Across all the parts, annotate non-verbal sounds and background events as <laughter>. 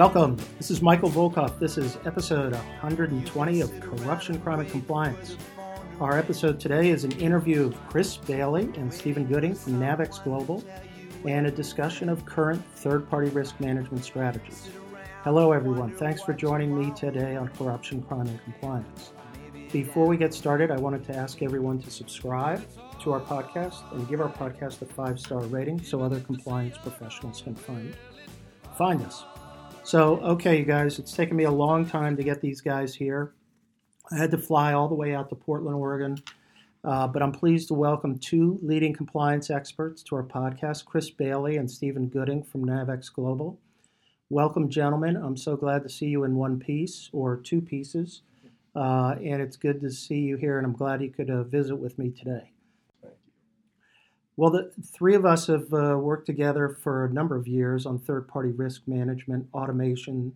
Welcome. This is Michael Volkov. This is episode 120 of Corruption, Crime, and Compliance. Our episode today is an interview of Chris Bailey and Stephen Gooding from Navex Global and a discussion of current third party risk management strategies. Hello, everyone. Thanks for joining me today on Corruption, Crime, and Compliance. Before we get started, I wanted to ask everyone to subscribe to our podcast and give our podcast a five star rating so other compliance professionals can find, find us. So, okay, you guys, it's taken me a long time to get these guys here. I had to fly all the way out to Portland, Oregon, uh, but I'm pleased to welcome two leading compliance experts to our podcast Chris Bailey and Stephen Gooding from Navex Global. Welcome, gentlemen. I'm so glad to see you in one piece or two pieces. Uh, and it's good to see you here, and I'm glad you could uh, visit with me today. Well, the three of us have uh, worked together for a number of years on third party risk management, automation,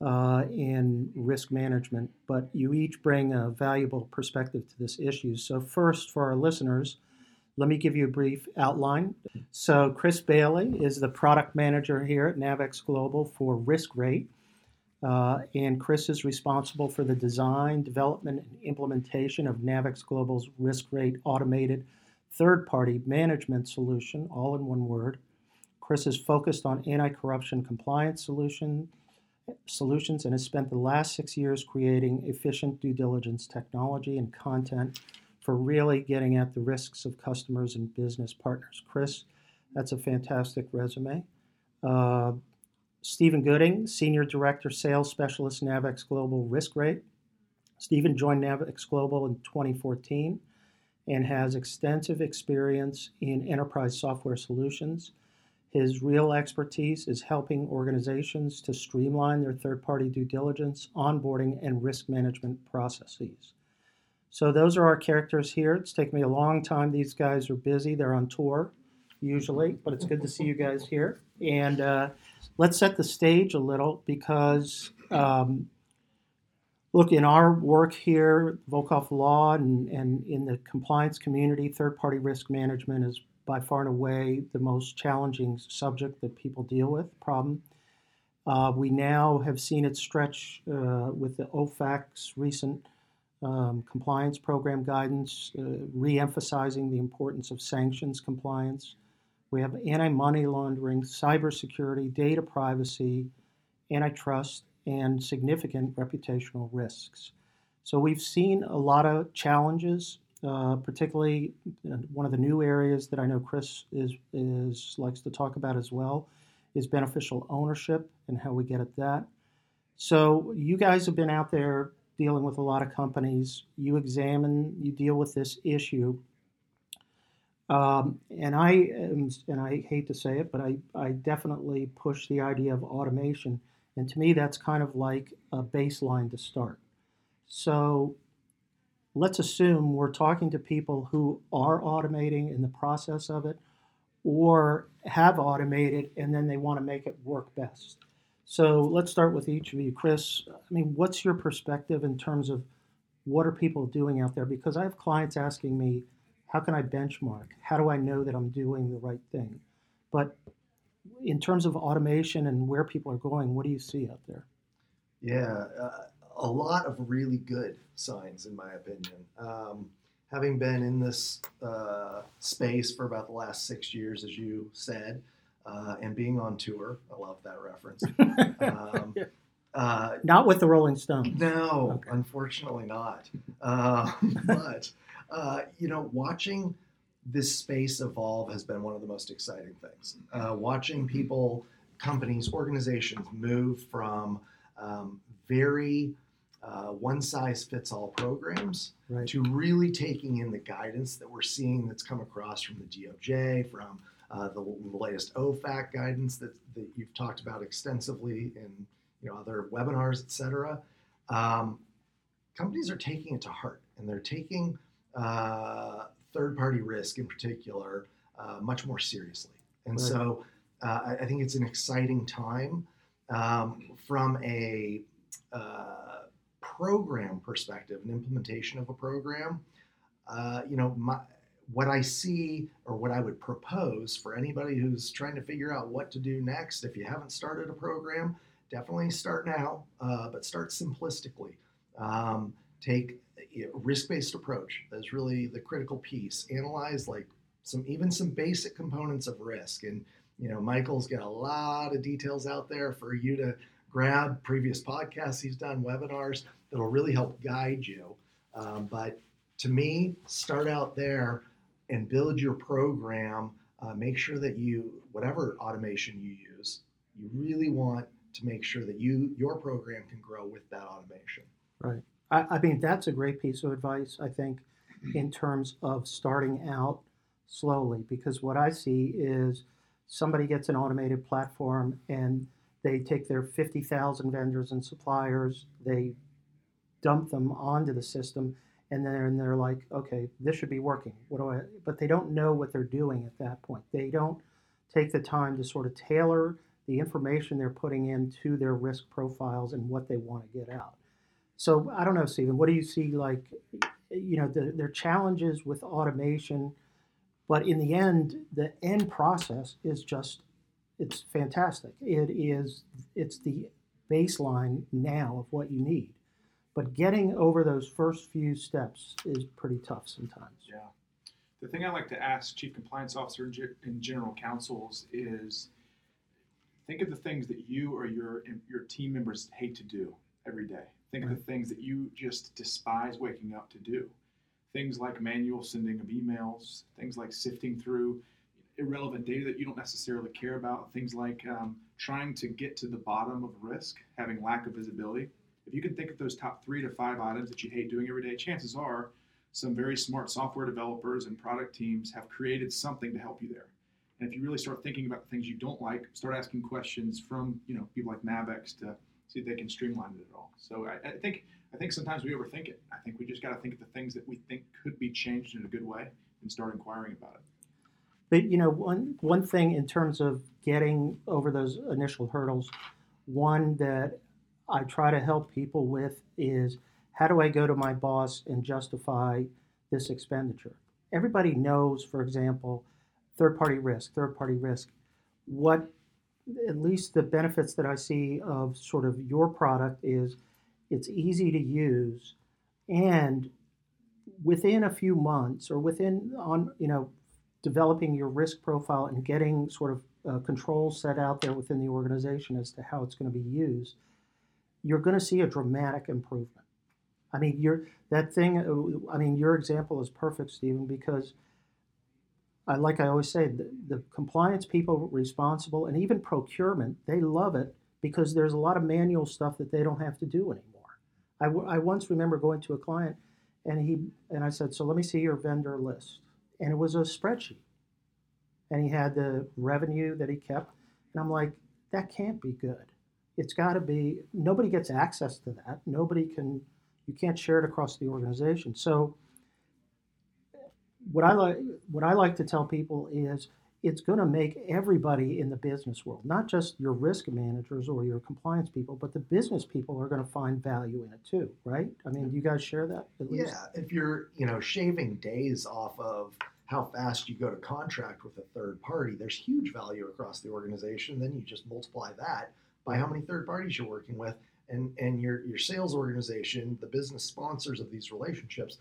uh, and risk management, but you each bring a valuable perspective to this issue. So, first, for our listeners, let me give you a brief outline. So, Chris Bailey is the product manager here at Navex Global for RiskRate. Uh, and Chris is responsible for the design, development, and implementation of Navex Global's risk rate automated third party management solution, all in one word. Chris is focused on anti corruption compliance solution, solutions and has spent the last six years creating efficient due diligence technology and content for really getting at the risks of customers and business partners. Chris, that's a fantastic resume. Uh, Stephen Gooding, Senior Director, Sales Specialist, Navex Global Risk Rate. Stephen joined Navex Global in 2014 and has extensive experience in enterprise software solutions. His real expertise is helping organizations to streamline their third party due diligence, onboarding, and risk management processes. So, those are our characters here. It's taken me a long time. These guys are busy, they're on tour usually, but it's good to see you guys here. And uh, let's set the stage a little because um, look, in our work here, Volkov Law and, and in the compliance community, third party risk management is by far and away the most challenging subject that people deal with, problem. Uh, we now have seen it stretch uh, with the OFAC's recent um, compliance program guidance, uh, re emphasizing the importance of sanctions compliance. We have anti money laundering, cybersecurity, data privacy, antitrust, and significant reputational risks. So we've seen a lot of challenges, uh, particularly uh, one of the new areas that I know Chris is, is likes to talk about as well is beneficial ownership and how we get at that. So you guys have been out there dealing with a lot of companies. You examine, you deal with this issue. Um, and I am, and I hate to say it, but I, I definitely push the idea of automation and to me, that's kind of like a baseline to start. So let's assume we're talking to people who are automating in the process of it or have automated and then they want to make it work best. So let's start with each of you. Chris, I mean, what's your perspective in terms of what are people doing out there? Because I have clients asking me, how can I benchmark? How do I know that I'm doing the right thing? But in terms of automation and where people are going, what do you see out there? Yeah, uh, a lot of really good signs, in my opinion. Um, having been in this uh, space for about the last six years, as you said, uh, and being on tour, I love that reference. <laughs> Um, uh, not with the Rolling Stones. No, okay. unfortunately not. Um, <laughs> but uh, you know, watching this space evolve has been one of the most exciting things. Uh, watching people, companies, organizations move from um, very uh, one size fits all programs right. to really taking in the guidance that we're seeing that's come across from the DOJ, from uh, the, the, latest OFAC guidance that, that you've talked about extensively in you know other webinars, et cetera. Um, companies are taking it to heart and they're taking uh, third party risk in particular uh, much more seriously. And right. so uh, I think it's an exciting time um, from a uh, program perspective, an implementation of a program. Uh, you know, my, what I see or what I would propose for anybody who's trying to figure out what to do next, if you haven't started a program, definitely start now, uh, but start simplistically. Um, take a risk-based approach. That's really the critical piece. Analyze like some even some basic components of risk. And you know, Michael's got a lot of details out there for you to grab. Previous podcasts he's done, webinars that'll really help guide you. Um, but to me, start out there and build your program. Uh, make sure that you, whatever automation you use, you really want to make sure that you your program can grow with that automation. Right. I, I mean, that's a great piece of advice. I think in terms of starting out slowly, because what I see is somebody gets an automated platform and they take their 50,000 vendors and suppliers, they dump them onto the system, and then they're like, okay, this should be working. What do I? But they don't know what they're doing at that point. They don't take the time to sort of tailor the information they're putting into their risk profiles and what they want to get out. So I don't know, Stephen. What do you see like? You know, the, there are challenges with automation, but in the end, the end process is just it's fantastic. It is it's the baseline now of what you need. But getting over those first few steps is pretty tough sometimes. Yeah. The thing I like to ask chief compliance officer and general counsels is think of the things that you or your your team members hate to do every day. Think right. of the things that you just despise waking up to do. Things like manual sending of emails, things like sifting through irrelevant data that you don't necessarily care about, things like um, trying to get to the bottom of risk, having lack of visibility if you can think of those top three to five items that you hate doing every day, chances are some very smart software developers and product teams have created something to help you there. And if you really start thinking about the things you don't like, start asking questions from you know people like Navex to see if they can streamline it at all. So I, I think I think sometimes we overthink it. I think we just got to think of the things that we think could be changed in a good way and start inquiring about it. But you know, one one thing in terms of getting over those initial hurdles, one that I try to help people with is how do I go to my boss and justify this expenditure? Everybody knows, for example, third party risk, third party risk. What, at least the benefits that I see of sort of your product is it's easy to use and within a few months or within on you know developing your risk profile and getting sort of uh, controls set out there within the organization as to how it's going to be used you're going to see a dramatic improvement. I mean, you're that thing. I mean, your example is perfect, Stephen, because I like I always say, the, the compliance people responsible and even procurement, they love it because there's a lot of manual stuff that they don't have to do anymore. I, w- I once remember going to a client and he and I said, so let me see your vendor list, and it was a spreadsheet, and he had the revenue that he kept, and I'm like, that can't be good. It's got to be nobody gets access to that. Nobody can you can't share it across the organization. So what i like what i like to tell people is it's going to make everybody in the business world not just your risk managers or your compliance people but the business people are going to find value in it too right? I mean do you guys share that yeah if you're you know shaving days off of how fast you go to contract with a third party there's huge value across the organization then you just multiply that by how many third parties you're working with and and your your sales organization the business sponsors of these relationships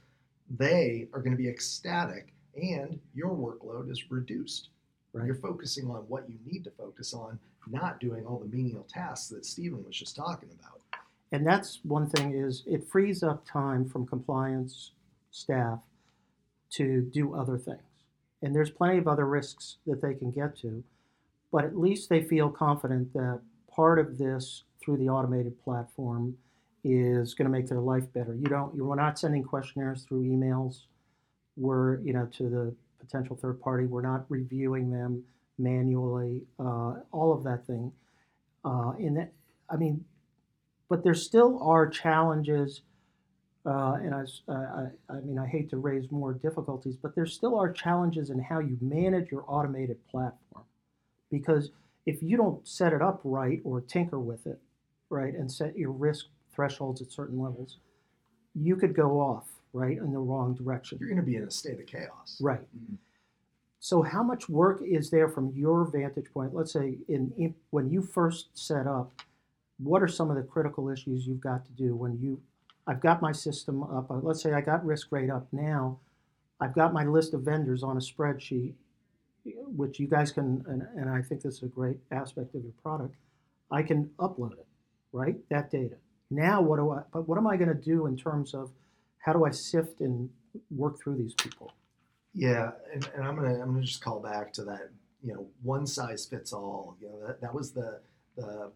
they are going to be ecstatic and your workload is reduced. Right. you're focusing on what you need to focus on not doing all the menial tasks that stephen was just talking about. And that's one thing is it frees up time from compliance staff to do other things. And there's plenty of other risks that they can get to but at least they feel confident that part of this through the automated platform is going to make their life better. You don't, you're not sending questionnaires through emails. We're, you know, to the potential third party. We're not reviewing them manually. Uh, all of that thing. Uh, in that, I mean, but there still are challenges. Uh, and I, I, I mean, I hate to raise more difficulties, but there still are challenges in how you manage your automated platform, because if you don't set it up right or tinker with it, right, and set your risk thresholds at certain levels, you could go off, right, in the wrong direction. You're going to be in a state of chaos. Right. Mm-hmm. So, how much work is there from your vantage point? Let's say in, in when you first set up, what are some of the critical issues you've got to do when you I've got my system up. uh, Let's say I got risk rate up now. I've got my list of vendors on a spreadsheet, which you guys can, and, and I think this is a great aspect of your product. I can upload it, right? That data. Now, what do I? But what am I going to do in terms of how do I sift and work through these people? Yeah, and, and I'm gonna I'm gonna just call back to that. You know, one size fits all. You know, that, that was the the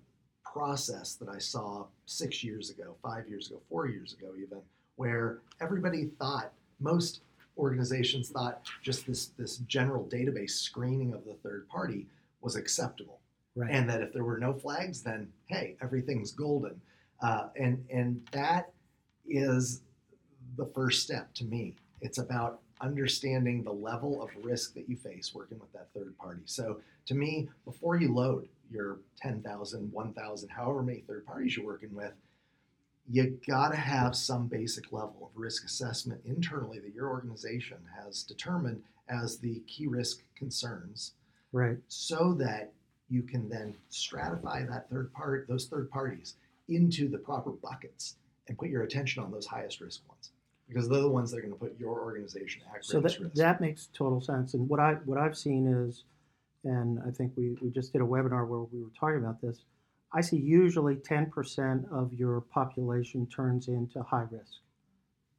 process that I saw six years ago, five years ago, four years ago, even, where everybody thought most organizations thought just this this general database screening of the third party was acceptable, Right. and that if there were no flags, then hey, everything's golden, uh, and and that is the first step to me. It's about understanding the level of risk that you face working with that third party. So to me, before you load your 10,000, 1,000, however many third parties you're working with, you got to have some basic level of risk assessment internally that your organization has determined as the key risk concerns right. so that you can then stratify that third part those third parties into the proper buckets and put your attention on those highest risk ones because they're the ones that are going to put your organization at So that, risk. that makes total sense. And what I what I've seen is, and I think we, we just did a webinar where we were talking about this. I see usually 10% of your population turns into high risk.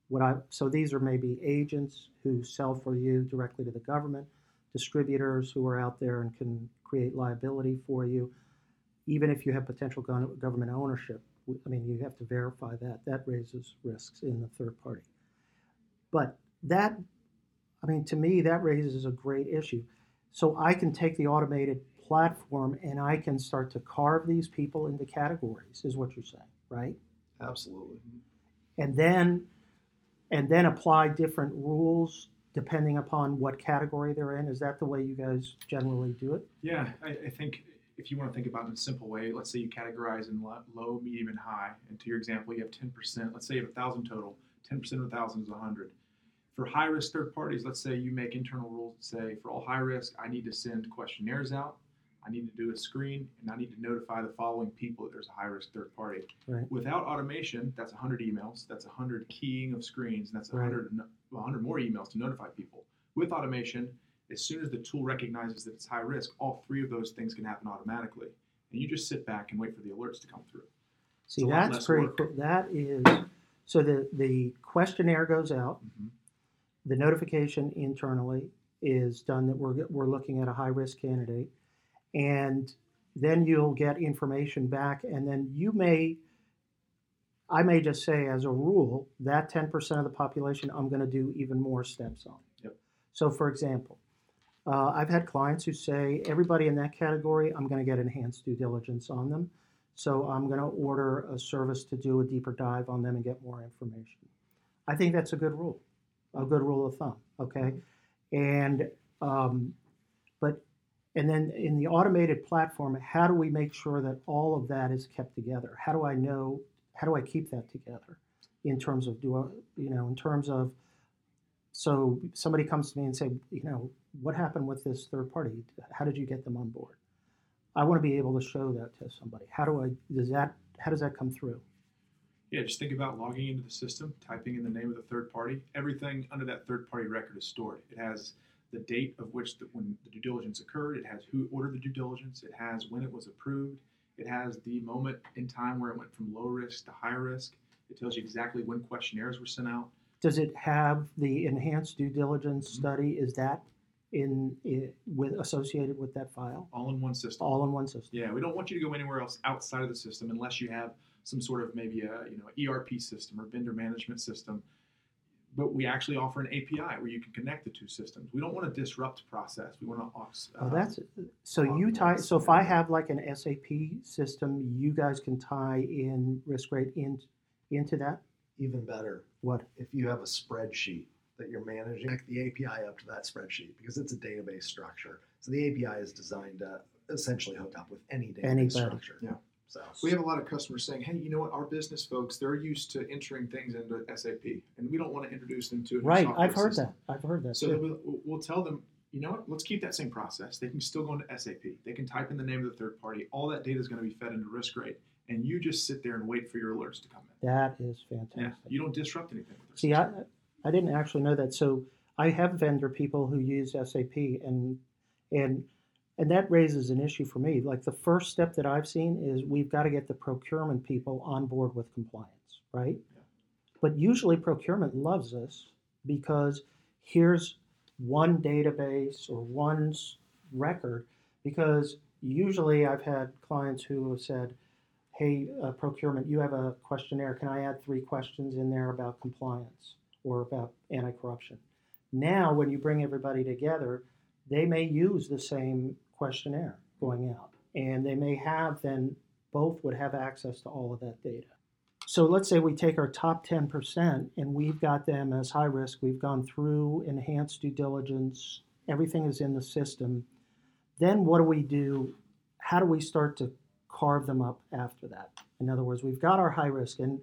What I so these are maybe agents who sell for you directly to the government, distributors who are out there and can create liability for you, even if you have potential government ownership. I mean, you have to verify that. That raises risks in the third party. But that I mean, to me, that raises a great issue. So I can take the automated platform and I can start to carve these people into categories, is what you're saying, right? Absolutely. And then, and then apply different rules depending upon what category they're in. Is that the way you guys generally do it? Yeah, I, I think if you want to think about it in a simple way, let's say you categorize in low, medium, and high. And to your example, you have 10%. Let's say you have 1,000 total. 10% of 1,000 is 100. For high risk third parties, let's say you make internal rules that say for all high risk, I need to send questionnaires out, I need to do a screen, and I need to notify the following people that there's a high risk third party. Right. Without automation, that's 100 emails, that's 100 keying of screens, and that's 100, no- 100 more emails to notify people. With automation, as soon as the tool recognizes that it's high risk, all three of those things can happen automatically. And you just sit back and wait for the alerts to come through. See, It's a lot that's pretty cool. That is, so the, the questionnaire goes out, mm-hmm. the notification internally is done that we're, we're looking at a high risk candidate. And then you'll get information back, and then you may, I may just say as a rule, that 10% of the population, I'm going to do even more steps on. Yep. So, for example, uh, I've had clients who say, everybody in that category, I'm going to get enhanced due diligence on them. So, I'm going to order a service to do a deeper dive on them and get more information. I think that's a good rule, a good rule of thumb. Okay. And, um, but, and then in the automated platform, how do we make sure that all of that is kept together? How do I know, how do I keep that together in terms of, do I, you know, in terms of, so somebody comes to me and say, you know, what happened with this third party? How did you get them on board? I want to be able to show that to somebody. How do I, does that, how does that come through? Yeah, just think about logging into the system, typing in the name of the third party. Everything under that third party record is stored. It has the date of which the, when the due diligence occurred. It has who ordered the due diligence. It has when it was approved. It has the moment in time where it went from low risk to high risk. It tells you exactly when questionnaires were sent out. Does it have the enhanced due diligence Mhm. study? Is that in, with associated with that file? all in one system. All in one system. Yeah, we don't want you to go anywhere else outside of the system unless you have some sort of maybe a you know ERP system or vendor management system. But we actually offer an API where you can connect the two systems. We don't want to disrupt process. We want to. Uh, Oh, that's so you tie. So if I have like an SAP system, you guys can tie in risk rate in, into that. Even better, What? if you have a spreadsheet that you're managing, connect the API up to that spreadsheet because it's a database structure. So the API is designed to essentially hook up with any database Anybody. structure. Yeah. So We have a lot of customers saying, "Hey, you know what? Our business folks, they're used to entering things into SAP, and we don't want to introduce them to a new Right. I've heard system." that. I've heard that So we'll, we'll tell them, you know what? Let's keep that same process. They can still go into SAP. They can type in the name of the third party. All that data is going to be fed into risk rate, and you just sit there and wait for your alerts to come in. That is Yeah, fantastic. you don't disrupt anything. With See, I. I didn't actually know that. So I have vendor people who use SAP, and and and that raises an issue for me. Like the first step that I've seen is we've got to get the procurement people on board with compliance, right? Yeah. But usually procurement loves this because here's one database or one record. Because usually I've had clients who have said, "Hey, uh, procurement, you have a questionnaire. Can I add three questions in there about compliance or about anti-corruption?" Now, when you bring everybody together, they may use the same questionnaire going out, and they may have then both would have access to all of that data. So let's say we take our top 10% and we've got them as high risk. We've gone through enhanced due diligence, everything is in the system. Then what do we do? How do we start to carve them up after that? In other words, we've got our high risk, and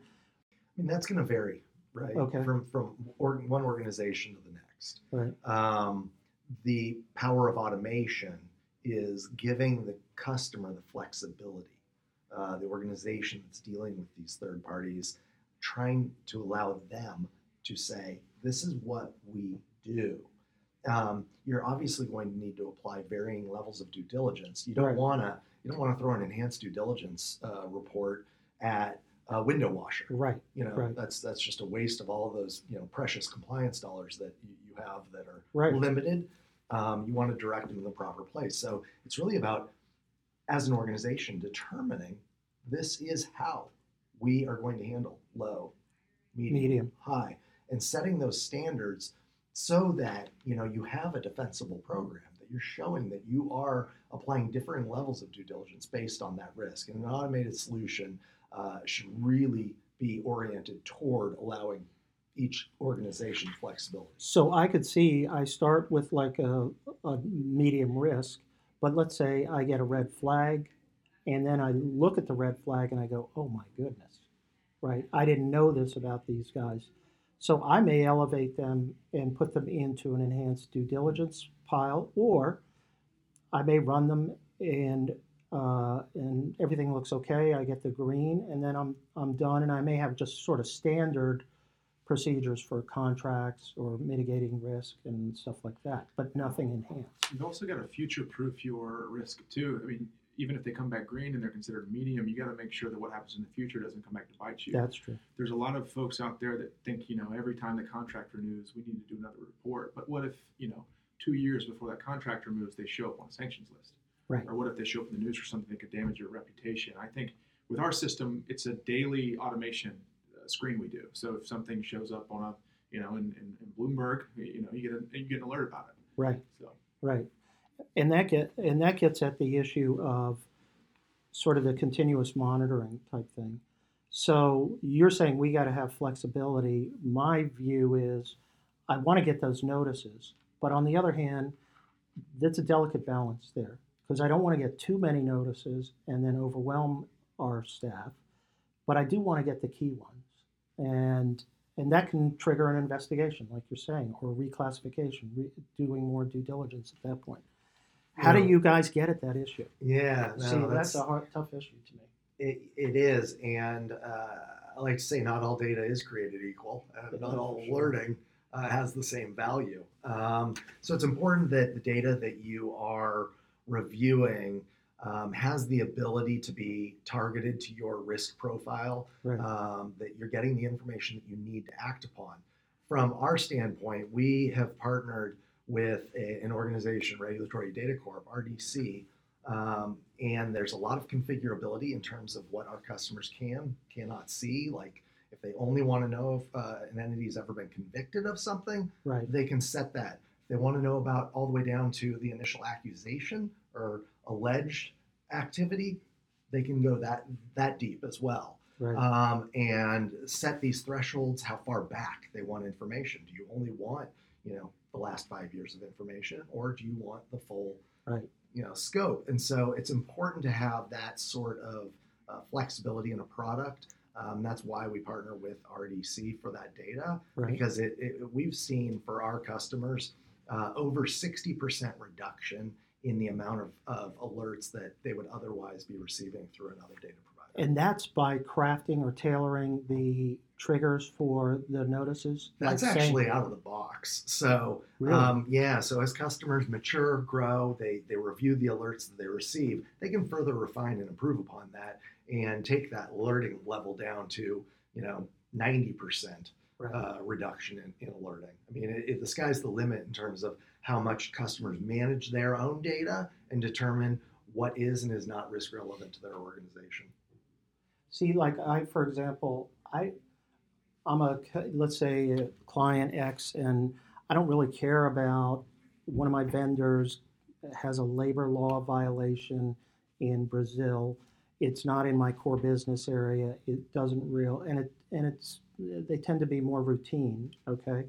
I mean, that's going to vary, right? Okay. From from or, one organization to the next. right, Um, the power of automation is giving the customer the flexibility. Uh, the organization that's dealing with these third parties, trying to allow them to say, "This is what we do." Um, you're obviously going to need to apply varying levels of due diligence. You don't Right. want to you don't want to throw an enhanced due diligence uh, report at a window washer. Right, you know Right. that's that's just a waste of all of those you know precious compliance dollars that you, you have that are Right. limited. Um, you want to direct them in the proper place. So it's really about as an organization determining this is how we are going to handle low medium, medium, high and setting those standards so that you know you have a defensible program you're showing that you are applying differing levels of due diligence based on that risk and an automated solution uh, should really be oriented toward allowing each organization flexibility So I could see I start with like a, a medium risk, but let's say I get a red flag, and then I look at the red flag and I go, oh my goodness, right? I didn't know this about these guys. So I may elevate them and put them into an enhanced due diligence pile, or I may run them and uh, and everything looks okay. I get the green, and then I'm I'm done, and I may have just sort of standard procedures for contracts or mitigating risk and stuff like that, but nothing enhanced. You've also got to future-proof your risk too. I mean, even if they come back green and they're considered medium, you got to make sure that what happens in the future doesn't come back to bite you. That's true. There's a lot of folks out there that think, you know, every time the contract renews, we need to do another report. But what if, you know, two years before that contract removes, they show up on a sanctions list? Right. Or what if they show up in the news for something that could damage your reputation? I think with our system, it's a daily automation uh, screen we do. So if something shows up on a, you know, in, in, in Bloomberg, you know, you get a, you get an alert about it. Right. So Right. And that get and that gets at the issue of sort of the continuous monitoring type thing. So you're saying we got to have flexibility. My view is I want to get those notices, but on the other hand, that's a delicate balance there because I don't want to get too many notices and then overwhelm our staff, but I do want to get the key ones. And and that can trigger an investigation, like you're saying, or reclassification, re- doing more due diligence at that point. How do you guys get at that issue? yeah See, that's, a hard, tough issue to me. It, it is, and uh, I like to say not all data is created equal, and not all Sure. alerting uh, has the same value. Um, so it's important that the data that you are reviewing um, has the ability to be targeted to your risk profile, Right. um, that you're getting the information that you need to act upon. From our standpoint, we have partnered with a, an organization, Regulatory Data Corp, RDC, um, and there's a lot of configurability in terms of what our customers can, cannot see. Like if they only want to know if uh, an entity has ever been convicted of something, right. they can set that. If they want to know about all the way down to the initial accusation or alleged activity, they can go that that deep as well. Right. Um, and set these thresholds how far back they want information. Do you only want, you know, the last five years of information, or do you want the full, Right. you know, scope? And so it's important to have that sort of uh, flexibility in a product. Um, that's why we partner with RDC for that data right. because it, it, we've seen for our customers uh, over 60% reduction in the amount of, of alerts that they would otherwise be receiving through another data provider. And that's by crafting or tailoring the triggers for the notices. That's like saying- actually out of the box. So Really? um, yeah, so as customers mature, grow, they they review the alerts that they receive. They can further refine and improve upon that, and take that alerting level down to you know ninety percent Right. uh, reduction in, in alerting. I mean, it, it, the sky's the limit in terms of how much customers manage their own data and determine what is and is not risk relevant to their organization. See, like I, for example, I, I'm a let's say a client X, and I don't really care about one of my vendors has a labor law violation in Brazil. It's not in my core business area. It doesn't real, and it and it's they tend to be more routine. Okay,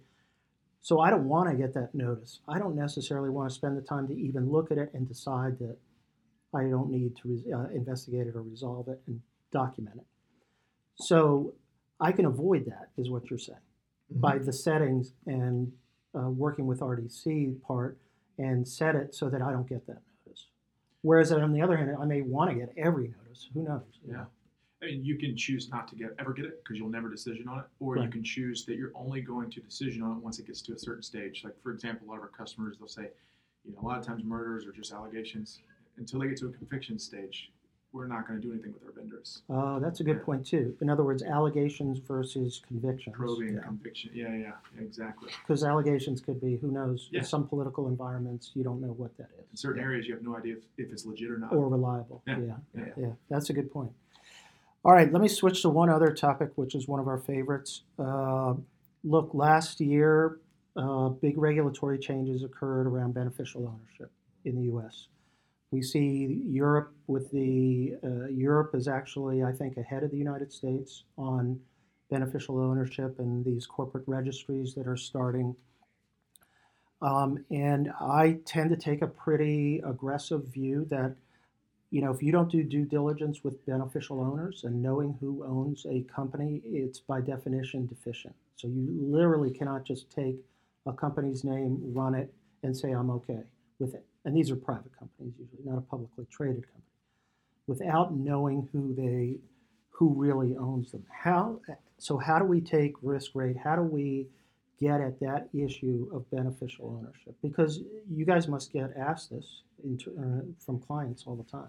so I don't want to get that notice. I don't necessarily want to spend the time to even look at it and decide that I don't need to res- uh, investigate it or resolve it and document it. So I can avoid that, is what you're saying, by the settings and uh, working with RDC part and set it so that I don't get that. Whereas on the other hand, I may want to get every notice. Who knows? Yeah. know? I mean, you can choose not to get ever get it because you'll never decision on it, or you can choose that you're only going to decision on it once it gets to a certain stage. Like for example, a lot of our customers they'll say, you know, a lot of times murders are just allegations. Until they get to a conviction stage, we're not going to do anything with our vendors. Uh, that's a good point too. In other words, allegations versus convictions. Probing, Yeah. conviction, yeah, yeah, exactly. Because allegations could be, who knows, Yeah. in some political environments, you don't know what that In is. certain Yeah. areas, you have no idea if, if it's legit or not. Or reliable. Yeah. yeah. Yeah. Yeah, that's a good point. All right, let me switch to one other topic, which is one of our favorites. Uh, look, last year, uh, big regulatory changes occurred around beneficial ownership in the U.S. We see Europe with the uh, Europe is actually, I think, ahead of the United States on beneficial ownership and these corporate registries that are starting. Um, and I tend to take a pretty aggressive view that you know, if you don't do due diligence with beneficial owners and knowing who owns a company, it's by definition deficient. So you literally cannot just take a company's name, run it, and say, I'm okay with it. And these are private companies usually, not a publicly traded company, without knowing who they who really owns them. How so how do we take risk rate? How do we get at that issue of beneficial ownership? Because you guys must get asked this into, uh, from clients all the time.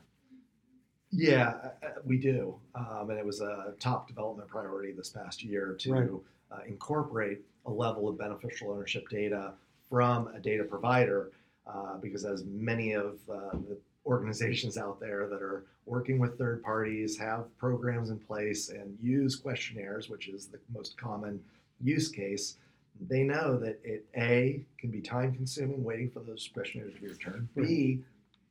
Yeah, we do. Um, and it was a top development priority this past year to Right. uh, incorporate a level of beneficial ownership data from a data provider. Uh, because as many of uh, the organizations out there that are working with third parties have programs in place and use questionnaires, which is the most common use case, they know that it A can be time consuming waiting for those questionnaires to be returned. B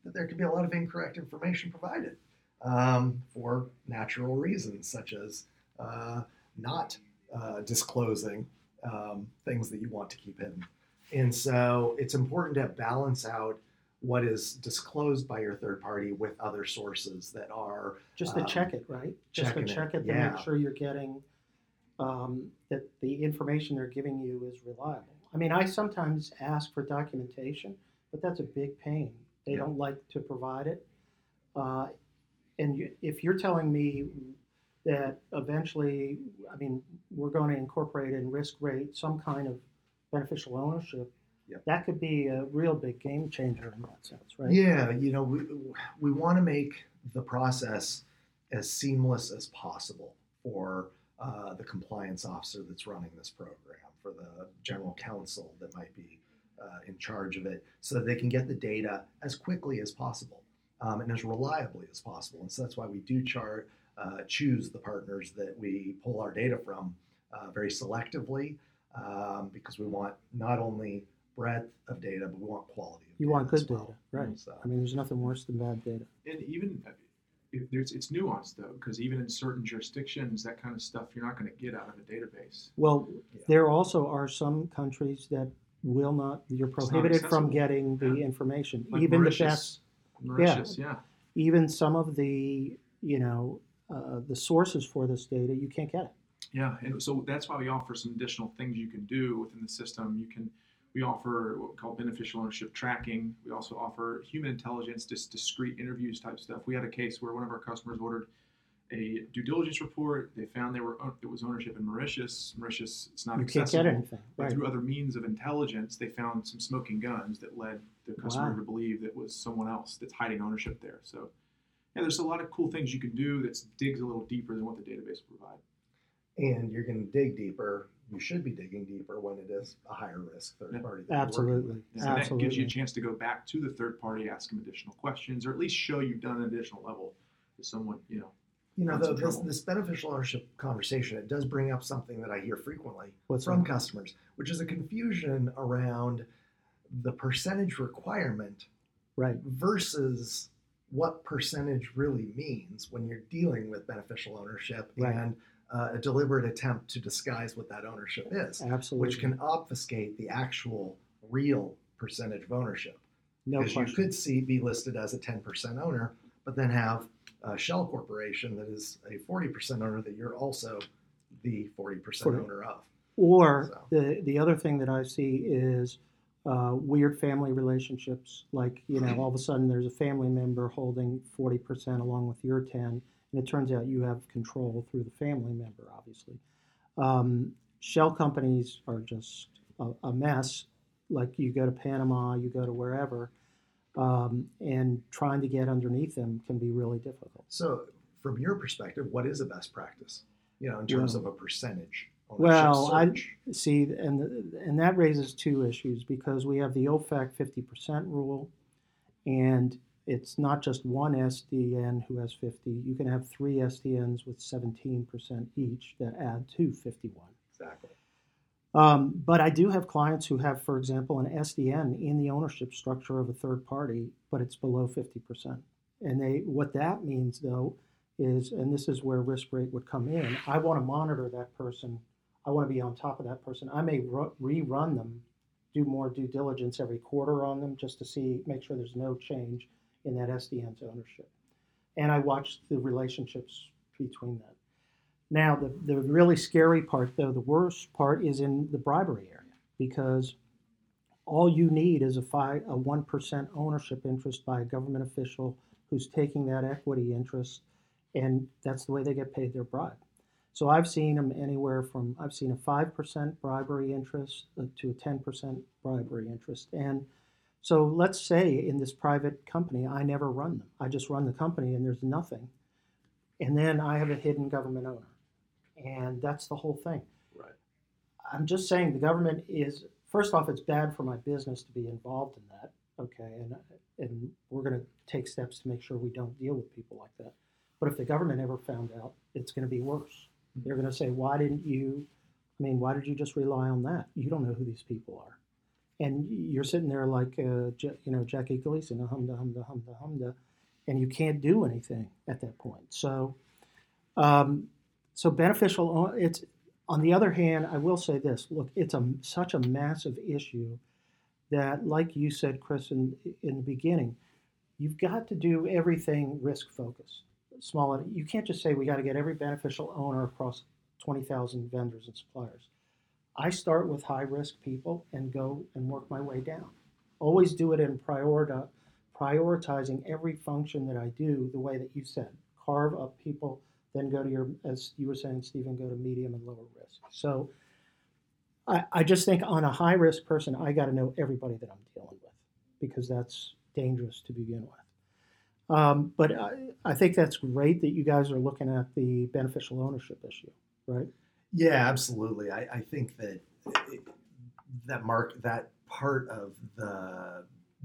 that there can be a lot of incorrect information provided um, for natural reasons, such as uh, not uh, disclosing um, things that you want to keep hidden. And so it's important to balance out what is disclosed by your third party with other sources that are Just to Um, check it, right? Just to checking it, check it to yeah. make sure you're getting um, that the information they're giving you is reliable. I mean, I sometimes ask for documentation, but that's a big pain. They Yeah. don't like to provide it. Uh, and you, if you're telling me that eventually, I mean, we're going to incorporate in risk rate some kind of beneficial ownership, Yep. that could be a real big game changer in that sense, right? Yeah, you know, we, we want to make the process as seamless as possible for uh, the compliance officer that's running this program, for the general counsel that might be uh, in charge of it, so that they can get the data as quickly as possible um, and as reliably as possible. And so that's why we do chart, uh, choose the partners that we pull our data from uh, very selectively, um, because we want not only breadth of data, but we want quality. Of data. You data want good well. data, right? So- I mean, there's nothing worse than bad data. And even uh, there's it's nuanced though, because even in certain jurisdictions, that kind of stuff you're not going to get out of a database. Well, Yeah. there also are some countries that will not, you're not prohibited from getting the Yeah. information. Like even Mauritius. the best, Mauritius, yeah. even some of the, you know, uh, the sources for this data, you can't get it. Yeah, and so that's why we offer some additional things you can do within the system. You can, we offer what we call beneficial ownership tracking. We also offer human intelligence, just discrete interviews type stuff. We had a case where one of our customers ordered a due diligence report. They found there were it was ownership in Mauritius. Mauritius, it's not You can't accessible. get anything. But Right. through other means of intelligence, they found some smoking guns that led the customer Wow. to believe that was someone else that's hiding ownership there. So, yeah, there's a lot of cool things you can do that digs a little deeper than what the database will provide. And you're going to dig deeper. You should be digging deeper when it is a higher risk third party. that you're working Absolutely. And that gives you a chance to go back to the third party, ask them additional questions, or at least show you've done an additional level to someone, you know. You know, Lots though, this, this beneficial ownership conversation, it does bring up something that I hear frequently What's from that? customers, which is a confusion around the percentage requirement Right. versus what percentage really means when you're dealing with beneficial ownership Right. and uh, a deliberate attempt to disguise what that ownership is, Absolutely. which can obfuscate the actual real percentage of ownership. no because you could see be listed as a 10% owner, but then have a shell corporation that is a 40% owner that you're also the 40% Forty. owner of. Or So. the the other thing that I see is uh, weird family relationships. Like you know, <clears throat> all of a sudden there's a family member holding forty percent along with your ten, and it turns out you have control through the family member. Obviously, um, shell companies are just a, a mess. Like you go to Panama, you go to wherever, um, and trying to get underneath them can be really difficult. So, from your perspective, what is a best practice? You know, in terms Well- of a percentage. Well, I- See, and and that raises two issues because we have the OFAC 50% rule, and it's not just one SDN who has 50. You can have three SDNs with 17% each that add to 51. exactly. Um, but I do have clients who have, for example, an SDN in the ownership structure of a third party, but it's below 50%. And they, what that means though, is, and this is where risk rate would come in. I want to monitor that person. I want to be on top of that person. I may ru- rerun them, do more due diligence every quarter on them just to see, make sure there's no change in that SDN's ownership. And I watch the relationships between them. Now, the, the really scary part, though, the worst part is in the bribery area because all you need is a, five, a 1% ownership interest by a government official who's taking that equity interest, and that's the way they get paid their bribe. So I've seen them anywhere from, I've seen a 5% bribery interest uh, to a 10% bribery interest. And so let's say in this private company, I never run them. I just run the company and there's nothing. And then I have a hidden government owner. And that's the whole thing. Right. I'm just saying the government is, first off, it's bad for my business to be involved in that. Okay. And, and we're going to take steps to make sure we don't deal with people like that. But if the government ever found out, it's going to be worse. Mm-hmm. They're going to say, why didn't you, I mean, why did you just rely on that? You don't know who these people are. And you're sitting there like, uh, you know, Jackie Gleason, humda, humda, humda, humda, and you can't do anything at that point. So, um, so beneficial. It's on the other hand, I will say this: look, it's a such a massive issue that, like you said, Chris, in in the beginning, you've got to do everything risk focused. Small. You can't just say we got to get every beneficial owner across twenty thousand vendors and suppliers. I start with high risk people and go and work my way down. Always do it in priorita, prioritizing every function that I do the way that you said. Carve up people, then go to your, as you were saying, Stephen, go to medium and lower risk. So I, I just think on a high risk person, I got to know everybody that I'm dealing with because that's dangerous to begin with. Um, but I, I think that's great that you guys are looking at the beneficial ownership issue, right? Yeah, absolutely. I, I think that it, that mark that part of the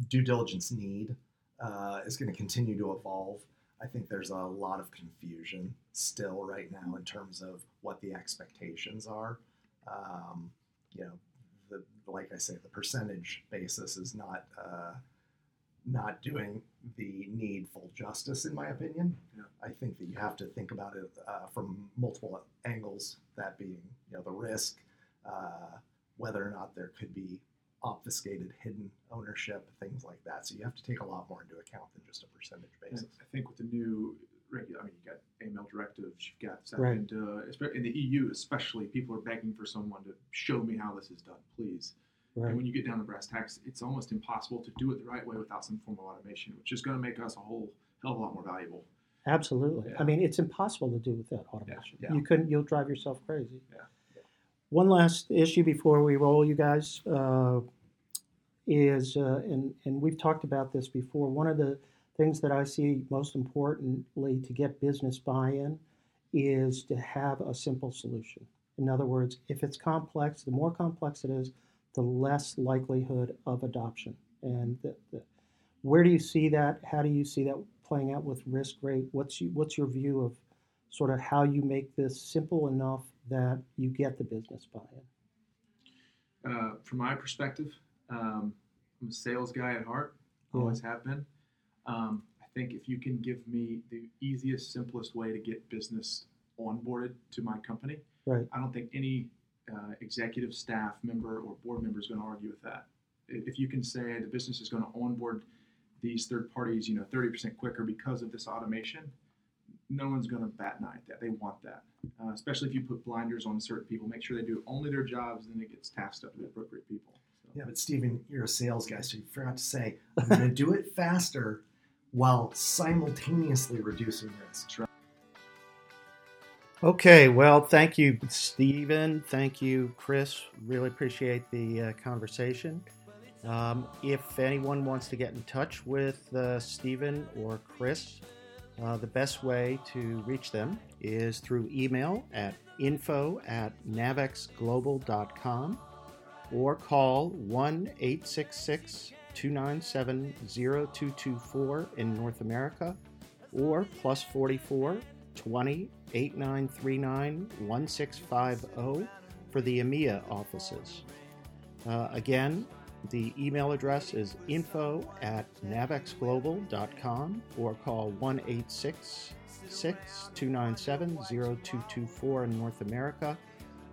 due diligence need uh, is going to continue to evolve. I think there's a lot of confusion still right now in terms of what the expectations are. Um, you know, the, like I say, the percentage basis is not uh, not doing the need full justice, in my opinion. Yeah. I think that you have to think about it uh, from multiple angles. That being, you know, the risk, uh, whether or not there could be obfuscated, hidden ownership, things like that. So you have to take a lot more into account than just a percentage And basis. I think with the new regular, I mean, you got AML directives, you've got Right. second, uh, in the EU especially, people are begging for someone to show me how this is done, please. Right. And when you get down to brass tacks, it's almost impossible to do it the right way without some form of automation, which is going to make us a whole hell of a lot more valuable. Absolutely. Yeah. I mean, it's impossible to do without automation. Yeah. You couldn't. You'll drive yourself crazy. Yeah. One last issue before we roll, you guys, uh, is uh, and and we've talked about this before. One of the things that I see most importantly to get business buy-in is to have a simple solution. In other words, if it's complex, the more complex it is, the less likelihood of adoption. And the, the, where do you see that? How do you see that playing out with RiskRate? What's you, what's your view of sort of how you make this simple enough that you get the business buy-in? Uh, from my perspective, um, I'm a sales guy at heart. Yeah. Always have been. Um, I think if you can give me the easiest, simplest way to get business onboarded to my company, Right. I don't think any uh, executive staff member or board member is going to argue with that. If you can say the business is going to onboard these third parties, you know, 30% quicker because of this automation, no one's going to bat an eye at that. They want that, uh, especially if you put blinders on certain people. Make sure they do only their jobs, and then it gets tasked up to the appropriate people. So, Yeah, but Stephen, you're a sales guy, so you forgot to say, I'm going to do it faster while simultaneously reducing risk. Okay, well, thank you, Stephen. Thank you, Chris. Really appreciate the uh, conversation. Um, if anyone wants to get in touch with uh, Stephen or Chris, uh, the best way to reach them is through email at info at navexglobal.com or call 1 866 297 0224 in North America or plus 44 20 8939 1650 for the EMEA offices. Uh, again, the email address is info at navexglobal.com or call 1 297 0224 in North America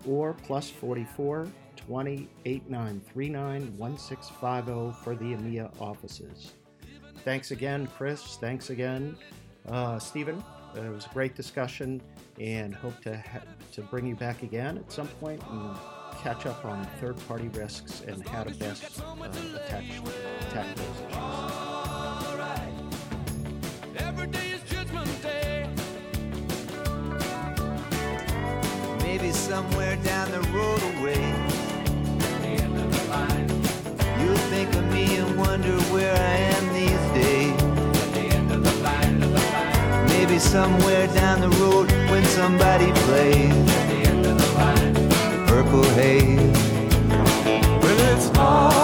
or plus 44 20 8939 1650 for the EMEA offices. Thanks again, Chris. Thanks again, uh, Stephen. It was a great discussion, and hope to ha- to bring you back again at some point and catch up on third-party risks and how to best uh, attack attack those issues. Every day is Judgment Day. Maybe somewhere down the road away. You'll think of me and wonder where I am somewhere down the road when somebody plays at the end of the line, purple haze. Well, it's alright.